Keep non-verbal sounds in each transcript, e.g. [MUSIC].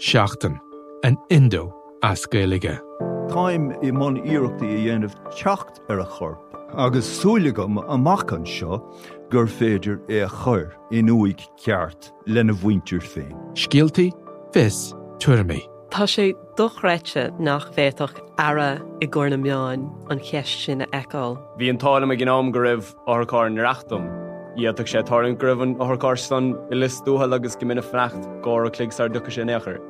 Seachtain an Indo ascéige. Táim i món iireachta i dhéanamh techt ar a chorp, agus súlagam amachchan seo gur féidir é a chur in uig ceart lena bhaintir féin. Scialtaí fis tuairrmaí. Tá sé dochreite nach bhéach ara i gcóna meáin an cheist sin eáil. Bhí an tála a gnám go raibh áthcáin reachtam. Íach sé táinn gribhann áthcá san i listúthe agus go mina frecht gá a cligsar ducha sin éair.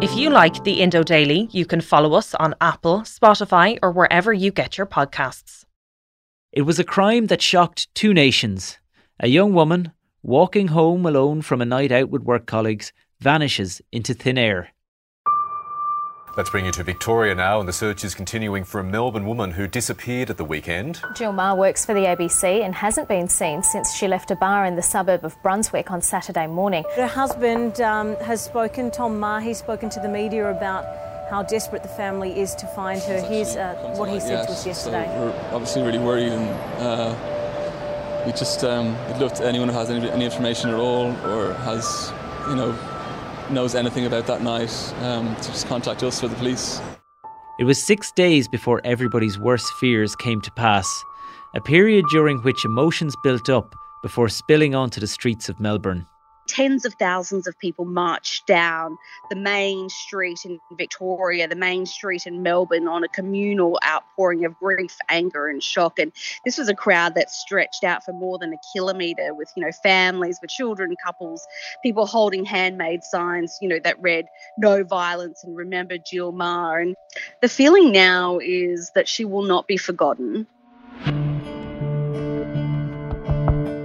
If you like the Indo Daily, you can follow us on Apple, Spotify, or wherever you get your podcasts. It was a crime that shocked two nations. A young woman, walking home alone from a night out with work colleagues, vanishes into thin air. Let's bring you to Victoria now, and the search is continuing for a Melbourne woman who disappeared at the weekend. Jill Meagher works for the ABC and hasn't been seen since she left a bar in the suburb of Brunswick on Saturday morning. Her husband um, has spoken, Tom Meagher, he's spoken to the media about how desperate the family is to find her. Here's uh, what he said to us yesterday. So we're obviously really worried and uh, we just um, would love to anyone who has any, any information at all or has, you know, knows anything about that night um, to just contact us or the police. It was six days before everybody's worst fears came to pass, a period during which emotions built up before spilling onto the streets of Melbourne tens of thousands of people marched down the main street in Victoria, the main street in Melbourne on a communal outpouring of grief, anger, and shock. And this was a crowd that stretched out for more than a kilometre with, you know, families with children, couples, people holding handmade signs, you know, that read no violence and remember Jill Meagher. And the feeling now is that she will not be forgotten.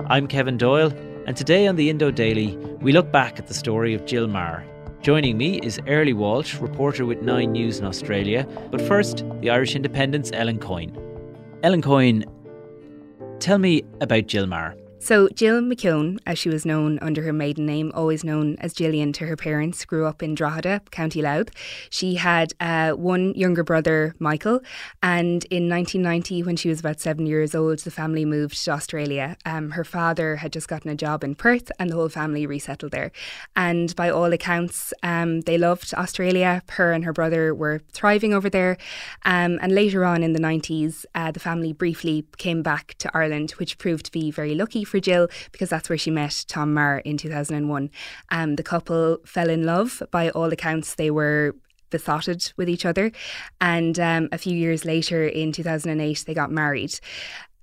I'm Kevin Doyle. And today on the Indo Daily, we look back at the story of Jill Meagher. Joining me is Airlie Walsh, reporter with Nine News in Australia. But first, the Irish Independent's Ellen Coyne. Ellen Coyne, tell me about Jill Meagher. So, Jill McKeown, as she was known under her maiden name, always known as Gillian to her parents, grew up in Drogheda, County Louth. She had uh, one younger brother, Michael, and in 1990, when she was about seven years old, the family moved to Australia. Um, her father had just gotten a job in Perth, and the whole family resettled there. And by all accounts, um, they loved Australia. Her and her brother were thriving over there. Um, and later on in the 90s, uh, the family briefly came back to Ireland, which proved to be very lucky for Jill because that's where she met Tom Meagher in 2001. Um, the couple fell in love. By all accounts, they were besotted with each other. And um, a few years later, in 2008, they got married.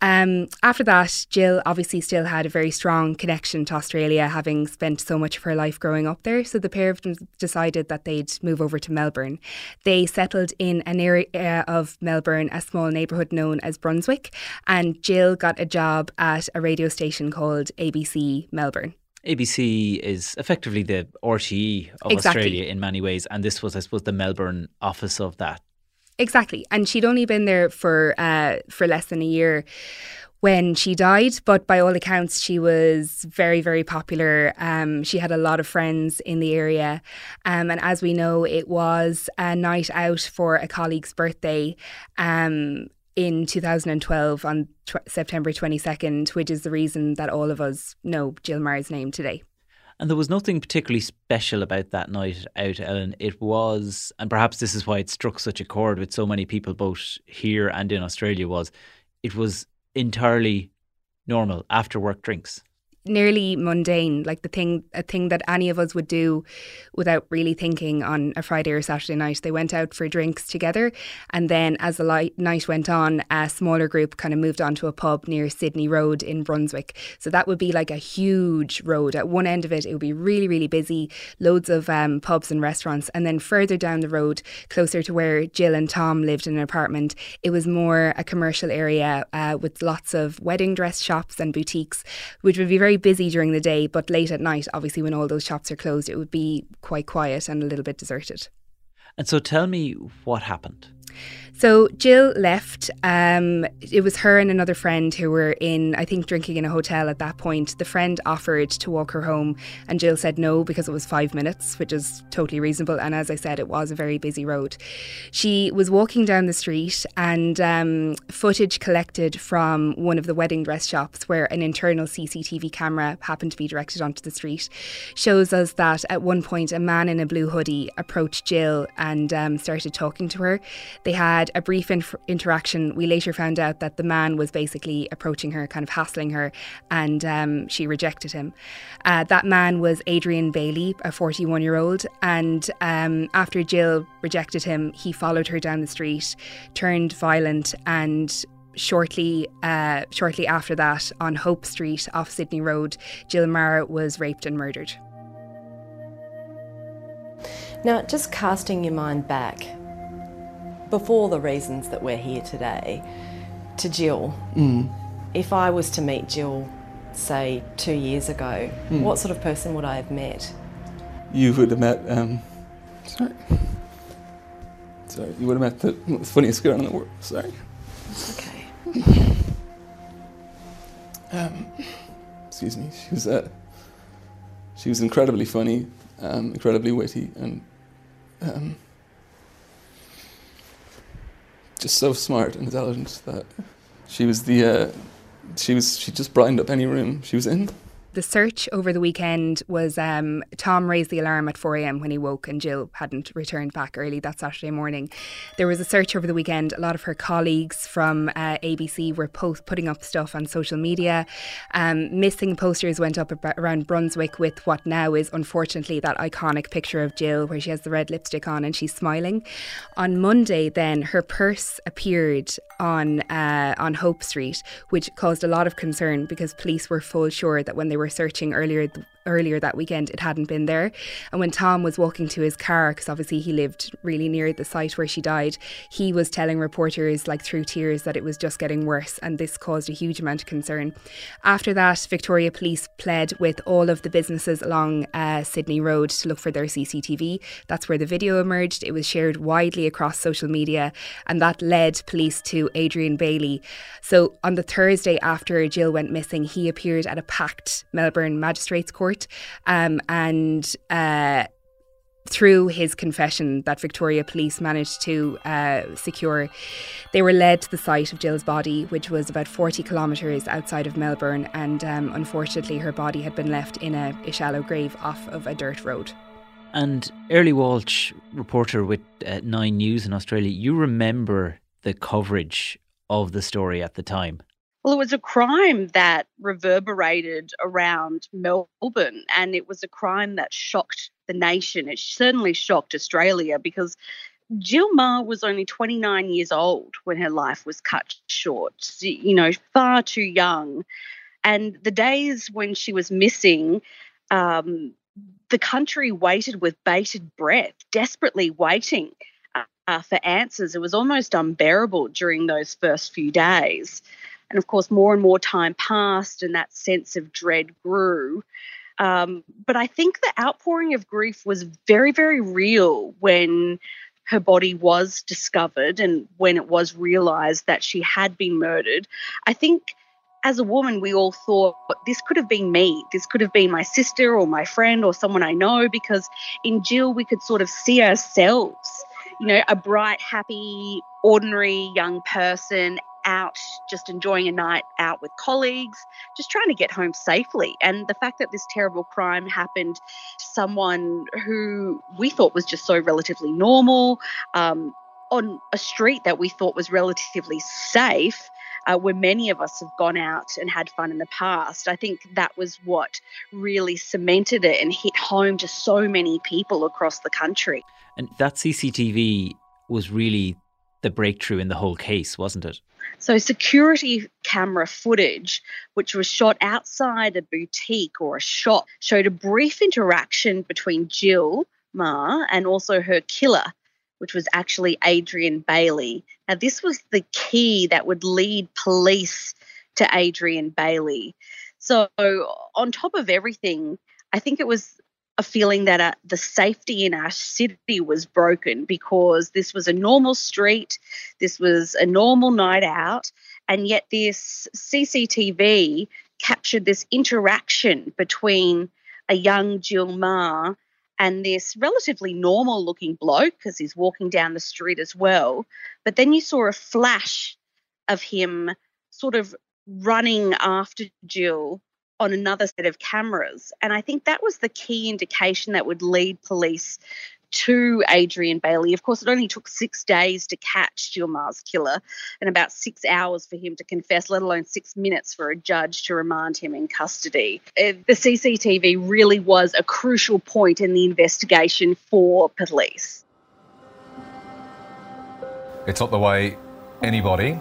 Um, after that, Jill obviously still had a very strong connection to Australia, having spent so much of her life growing up there. So the pair of them decided that they'd move over to Melbourne. They settled in an area of Melbourne, a small neighbourhood known as Brunswick, and Jill got a job at a radio station called ABC Melbourne. ABC is effectively the RTE of Exactly. Australia in many ways, and this was, I suppose, the Melbourne office of that. Exactly, and she'd only been there for uh, for less than a year when she died. But by all accounts, she was very, very popular. Um, she had a lot of friends in the area, um, and as we know, it was a night out for a colleague's birthday. Um, in 2012 on tw- September 22nd, which is the reason that all of us know Jill Meagher's name today. And there was nothing particularly special about that night out, Ellen. It was, and perhaps this is why it struck such a chord with so many people, both here and in Australia, was it was entirely normal after work drinks. Nearly mundane, like the thing a thing that any of us would do without really thinking on a Friday or Saturday night. They went out for drinks together, and then as the light, night went on, a smaller group kind of moved on to a pub near Sydney Road in Brunswick. So that would be like a huge road. At one end of it, it would be really really busy, loads of um, pubs and restaurants, and then further down the road, closer to where Jill and Tom lived in an apartment, it was more a commercial area uh, with lots of wedding dress shops and boutiques, which would be very busy during the day, but late at night, obviously, when all those shops are closed, it would be quite quiet and a little bit deserted. And so tell me what happened. So Jill left. Um, it was her and another friend who were in, I think, drinking in a hotel at that point. The friend offered to walk her home, and Jill said no because it was five minutes, which is totally reasonable. And as I said, it was a very busy road. She was walking down the street, and um, footage collected from one of the wedding dress shops where an internal CCTV camera happened to be directed onto the street shows us that at one point a man in a blue hoodie approached Jill and um, started talking to her. They had a brief inf- interaction. We later found out that the man was basically approaching her, kind of hassling her, and um, she rejected him. Uh, that man was Adrian Bayley, a 41 year old, and um, after Jill rejected him, he followed her down the street, turned violent, and shortly uh, shortly after that, on Hope Street off Sydney Road, Jill Meagher was raped and murdered. Now, just casting your mind back, before the reasons that we're here today, to Jill. Mm. If I was to meet Jill, say, two years ago, Mm. what sort of person would I have met? You would have met. Um, sorry. Sorry. You would have met the, funniest girl in the world. Sorry. Okay. [LAUGHS] Um, excuse me. She was. Uh, she was incredibly funny, um, incredibly witty, and um, just so smart and intelligent that she was the. Uh, she was. She just brightened up any room she was in. The search over the weekend was um, Tom raised the alarm at 4am when he woke and Jill hadn't returned back early that Saturday morning. There was a search over the weekend. A lot of her colleagues from uh, ABC were post- putting up stuff on social media. Um, missing posters went up ab- around Brunswick with what now is unfortunately that iconic picture of Jill where she has the red lipstick on and she's smiling. On Monday, then her purse appeared on uh, on Hope Street, which caused a lot of concern because police were full sure that when they were searching earlier earlier that weekend, it hadn't been there. And when Tom was walking to his car, because obviously he lived really near the site where she died, he was telling reporters, like through tears, that it was just getting worse, and this caused a huge amount of concern. After that, Victoria Police pled with all of the businesses along uh, Sydney Road to look for their CCTV. That's where the video emerged. It was shared widely across social media, and that led police to Adrian Bayley. So on the Thursday after Jill went missing, he appeared at a packed Melbourne Magistrates Court. Um, and uh, through his confession that Victoria Police managed to uh, secure, they were led to the site of Jill's body, which was about 40 kilometres outside of Melbourne. And um, unfortunately, her body had been left in a, a shallow grave off of a dirt road. And Airlie Walsh, reporter with uh, Nine News in Australia, you remember the coverage of the story at the time. Well, it was a crime that reverberated around Melbourne, and it was a crime that shocked the nation. It certainly shocked Australia because Jill Meagher was only 29 years old when her life was cut short, you know, far too young. And the days when she was missing, um, the country waited with bated breath, desperately waiting uh, for answers. It was almost unbearable during those first few days. And of course, more and more time passed, and that sense of dread grew. Um, but I think the outpouring of grief was very, very real when her body was discovered and when it was realized that she had been murdered. I think as a woman, we all thought this could have been me. This could have been my sister or my friend or someone I know because in Jill, we could sort of see ourselves, you know, a bright, happy, ordinary young person out just enjoying a night out with colleagues, just trying to get home safely. And the fact that this terrible crime happened to someone who we thought was just so relatively normal um, on a street that we thought was relatively safe. uh, where many of us have gone out and had fun in the past. I think that was what really cemented it and hit home to so many people across the country. And that CCTV was really the breakthrough in the whole case, wasn't it? So, security camera footage, which was shot outside a boutique or a shop, showed a brief interaction between Jill Meagher and also her killer, which was actually Adrian Bayley. Now, this was the key that would lead police to Adrian Bayley. So, on top of everything, I think it was a feeling that uh, the safety in our city was broken because this was a normal street, this was a normal night out, and yet this CCTV captured this interaction between a young Jill Meagher and this relatively normal looking bloke because he's walking down the street as well. But then you saw a flash of him sort of running after Jill on another set of cameras. And I think that was the key indication that would lead police to Adrian Bayley. Of course, it only took six days to catch Jill Meagher's killer and about six hours for him to confess, let alone six minutes for a judge to remand him in custody. Uh, the CCTV really was a crucial point in the investigation for police. It's not the way anybody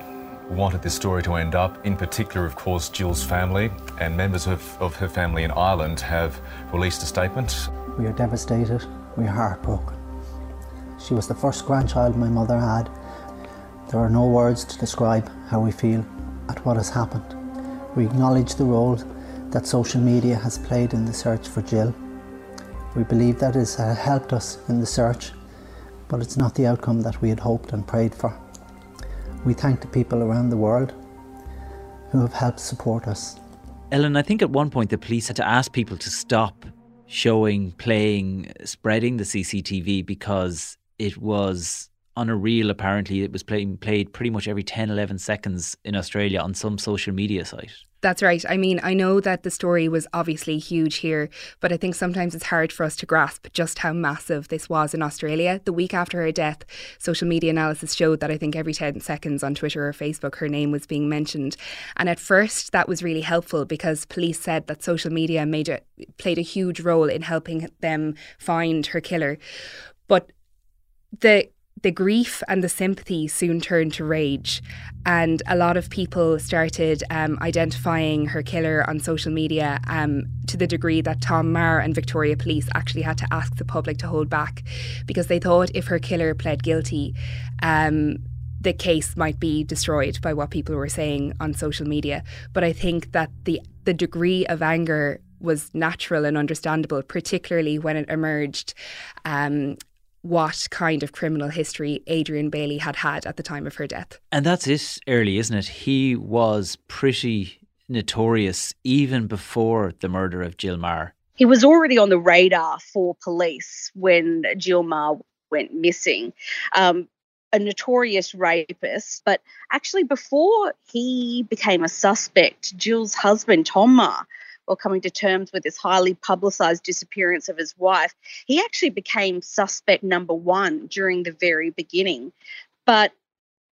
wanted this story to end up. In particular, of course, Jill's family and members of, of her family in Ireland have released a statement. We are devastated, we are heartbroken. She was the first grandchild my mother had. There are no words to describe how we feel at what has happened. We acknowledge the role that social media has played in the search for Jill. We believe that it has helped us in the search, but it's not the outcome that we had hoped and prayed for. We thank the people around the world who have helped support us. Ellen, I think at one point the police had to ask people to stop showing, playing, spreading the CCTV because it was on a reel apparently it was playing played pretty much every 10 11 seconds in Australia on some social media site. That's right. I mean, I know that the story was obviously huge here, but I think sometimes it's hard for us to grasp just how massive this was in Australia. The week after her death, social media analysis showed that I think every 10 seconds on Twitter or Facebook, her name was being mentioned. And at first, that was really helpful because police said that social media made a, played a huge role in helping them find her killer. But the the grief and the sympathy soon turned to rage, and a lot of people started um, identifying her killer on social media um, to the degree that Tom Meagher and Victoria Police actually had to ask the public to hold back because they thought if her killer pled guilty, um, the case might be destroyed by what people were saying on social media. But I think that the the degree of anger was natural and understandable, particularly when it emerged um, what kind of criminal history Adrian Bayley had had at the time of her death. And that's it, Airlie, isn't it? He was pretty notorious even before the murder of Jill Meagher. He was already on the radar for police when Jill Meagher went missing. Um, a notorious rapist, but actually, before he became a suspect, Jill's husband, Tom Meagher, or coming to terms with this highly publicized disappearance of his wife, he actually became suspect number one during the very beginning. But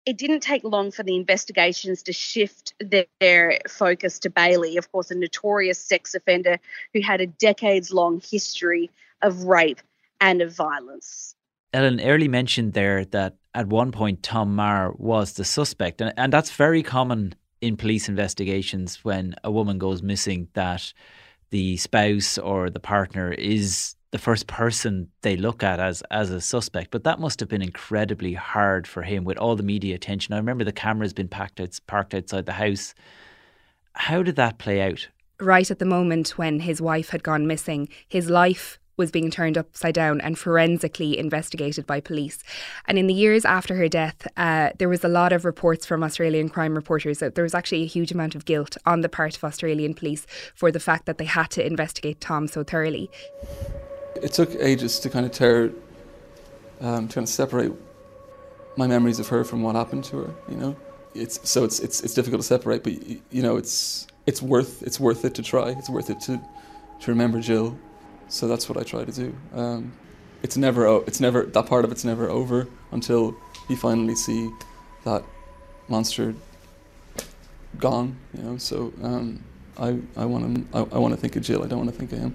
it didn't take long for the investigations to shift their, their, focus to Bayley, of course, a notorious sex offender who had a decades long history of rape and of violence. Ellen Airlie mentioned there that at one point Tom Meagher was the suspect, and, and that's very common in police investigations when a woman goes missing that the spouse or the partner is the first person they look at as as a suspect. But that must have been incredibly hard for him with all the media attention. I remember the camera's been packed out, parked outside the house. How did that play out? Right at the moment when his wife had gone missing, his life was being turned upside down and forensically investigated by police. And in the years after her death, uh, there was a lot of reports from Australian crime reporters that there was actually a huge amount of guilt on the part of Australian police for the fact that they had to investigate Tom so thoroughly. It took ages to kind of tear, um, to kind of separate my memories of her from what happened to her. You know, it's so it's it's it's difficult to separate, but you know, it's it's worth it's worth it to try. It's worth it to to remember Jill so that's what I try to do. Um, it's never it's never that part of it's never over until you finally see that monster gone. You know, so um, I I want to I, I want to think of Jill. I don't want to think of him.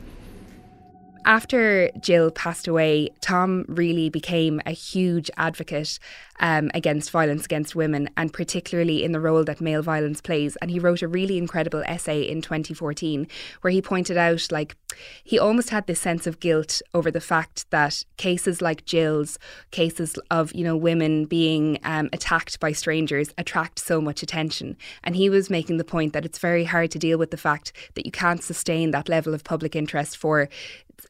After Jill passed away, Tom really became a huge advocate um, against violence against women, and particularly in the role that male violence plays. And he wrote a really incredible essay in 2014 where he pointed out, like, he almost had this sense of guilt over the fact that cases like Jill's, cases of you know women being um, attacked by strangers, attract so much attention. And he was making the point that it's very hard to deal with the fact that you can't sustain that level of public interest for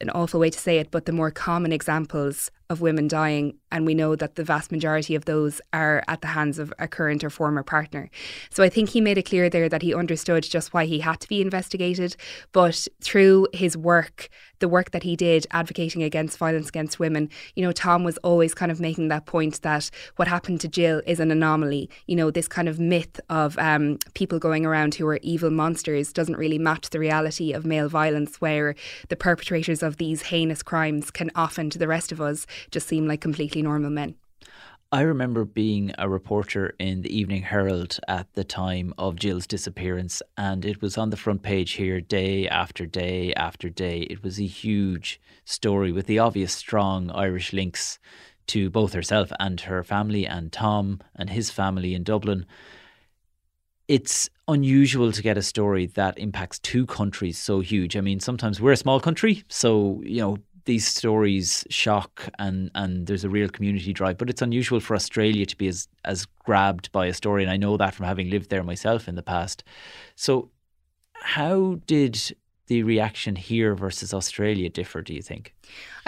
an awful way to say it, but the more common examples of women dying, and we know that the vast majority of those are at the hands of a current or former partner. So I think he made it clear there that he understood just why he had to be investigated, but through his work, the work that he did advocating against violence against women, you know, Tom was always kind of making that point that what happened to Jill is an anomaly. You know, this kind of myth of um, people going around who are evil monsters doesn't really match the reality of male violence, where the perpetrators of these heinous crimes can often, to the rest of us, just seem like completely normal men. I remember being a reporter in the Evening Herald at the time of Jill's disappearance, and it was on the front page here day after day after day. It was a huge story with the obvious strong Irish links to both herself and her family, and Tom and his family in Dublin. It's unusual to get a story that impacts two countries so huge. I mean, sometimes we're a small country, so, you know, these stories shock and and there's a real community drive. But it's unusual for Australia to be as as grabbed by a story, and I know that from having lived there myself in the past. So, how did the reaction here versus Australia differ? Do you think?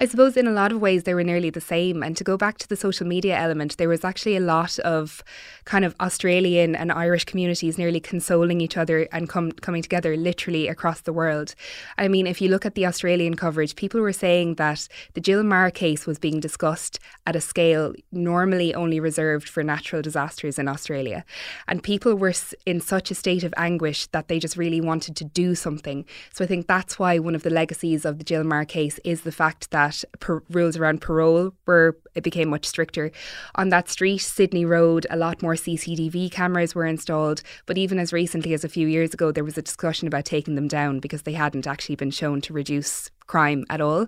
I suppose in a lot of ways they were nearly the same. And to go back to the social media element, there was actually a lot of kind of Australian and Irish communities nearly consoling each other and com- coming together literally across the world. I mean, if you look at the Australian coverage, people were saying that the Jill Meagher case was being discussed at a scale normally only reserved for natural disasters in Australia. And people were in such a state of anguish that they just really wanted to do something. So I think that's why one of the legacies of the Jill Meagher case is the fact that that per- rules around parole were it became much stricter. On that street, Sydney Road, a lot more CCTV cameras were installed, but even as recently as a few years ago, there was a discussion about taking them down because they hadn't actually been shown to reduce crime at all.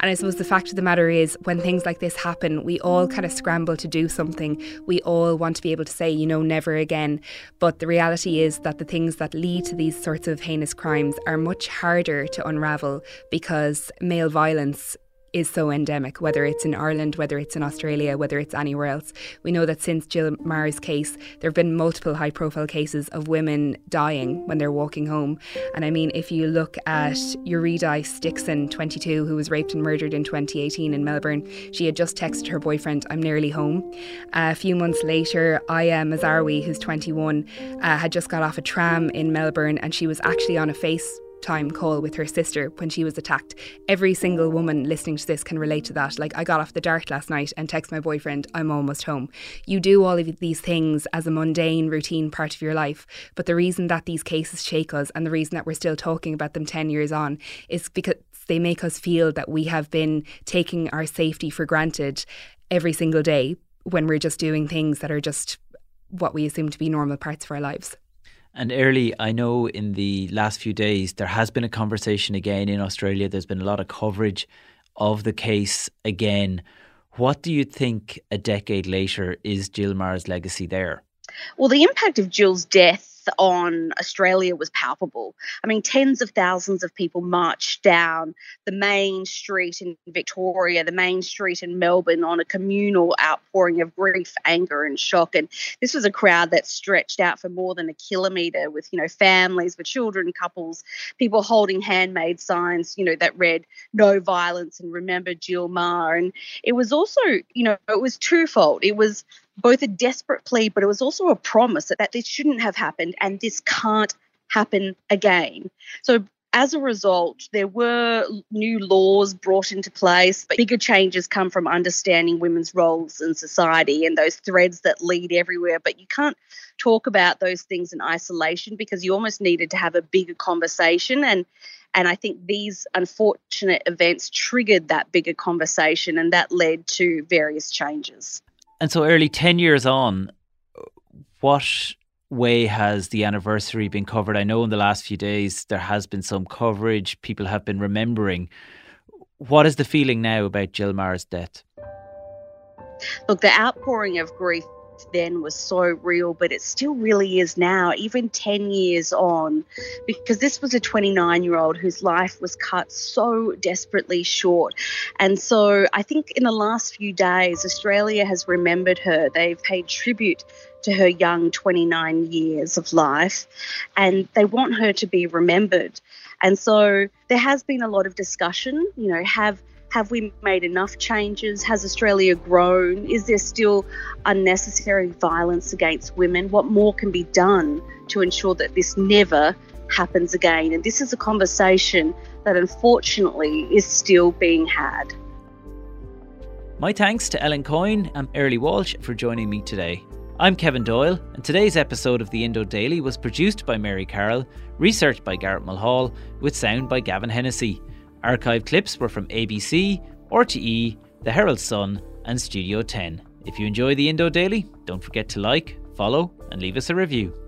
And I suppose the fact of the matter is, when things like this happen, we all kind of scramble to do something. We all want to be able to say, you know, never again. But the reality is that the things that lead to these sorts of heinous crimes are much harder to unravel because male violence is so endemic, whether it's in Ireland, whether it's in Australia, whether it's anywhere else. We know that since Jill Meagher's case, there have been multiple high profile cases of women dying when they're walking home. And I mean, if you look at Eurydice Dixon, 22, who was raped and murdered in 2018 in Melbourne, she had just texted her boyfriend, I'm nearly home. A few months later, Aiia Maasarwe, who's 21, uh, had just got off a tram in Melbourne and she was actually on a face time call with her sister when she was attacked. Every single woman listening to this can relate to that. Like, I got off the DART last night and text my boyfriend, I'm almost home. You do all of these things as a mundane, routine part of your life. But the reason that these cases shake us and the reason that we're still talking about them 10 years on is because they make us feel that we have been taking our safety for granted every single day when we're just doing things that are just what we assume to be normal parts of our lives. And Airlie, I know in the last few days, there has been a conversation again in Australia. There's been a lot of coverage of the case again. What do you think a decade later is Jill Meagher's legacy there? Well, the impact of Jill's death on Australia was palpable. I mean, tens of thousands of people marched down the main street in Victoria, the main street in Melbourne on a communal outpouring of grief, anger, and shock. And this was a crowd that stretched out for more than a kilometre with, you know, families with children, couples, people holding handmade signs, you know, that read no violence and remember Jill Meagher. And it was also, you know, it was twofold. It was both a desperate plea, but it was also a promise that, that this shouldn't have happened and this can't happen again. So as a result, there were new laws brought into place, but bigger changes come from understanding women's roles in society and those threads that lead everywhere. But you can't talk about those things in isolation because you almost needed to have a bigger conversation. And and I think these unfortunate events triggered that bigger conversation and that led to various changes. And so, Airlie 10 years on, what way has the anniversary been covered? I know in the last few days there has been some coverage, people have been remembering. What is the feeling now about Jill Meagher's death? Look, the outpouring of grief then was so real, but it still really is now, even 10 years on, because this was a 29 year old whose life was cut so desperately short. And so I think in the last few days, Australia has remembered her. They've paid tribute to her young 29 years of life, and they want her to be remembered. And so there has been a lot of discussion, you know, have have we made enough changes? Has Australia grown? Is there still unnecessary violence against women? What more can be done to ensure that this never happens again? And this is a conversation that unfortunately is still being had. My thanks to Ellen Coyne and Airlie Walsh for joining me today. I'm Kevin Doyle, and today's episode of the Indo Daily was produced by Mary Carroll, researched by Garrett Mulhall, with sound by Gavin Hennessy. Archive clips were from ABC, RTE, The Herald Sun, and Studio 10. If you enjoy the Indo Daily, don't forget to like, follow, and leave us a review.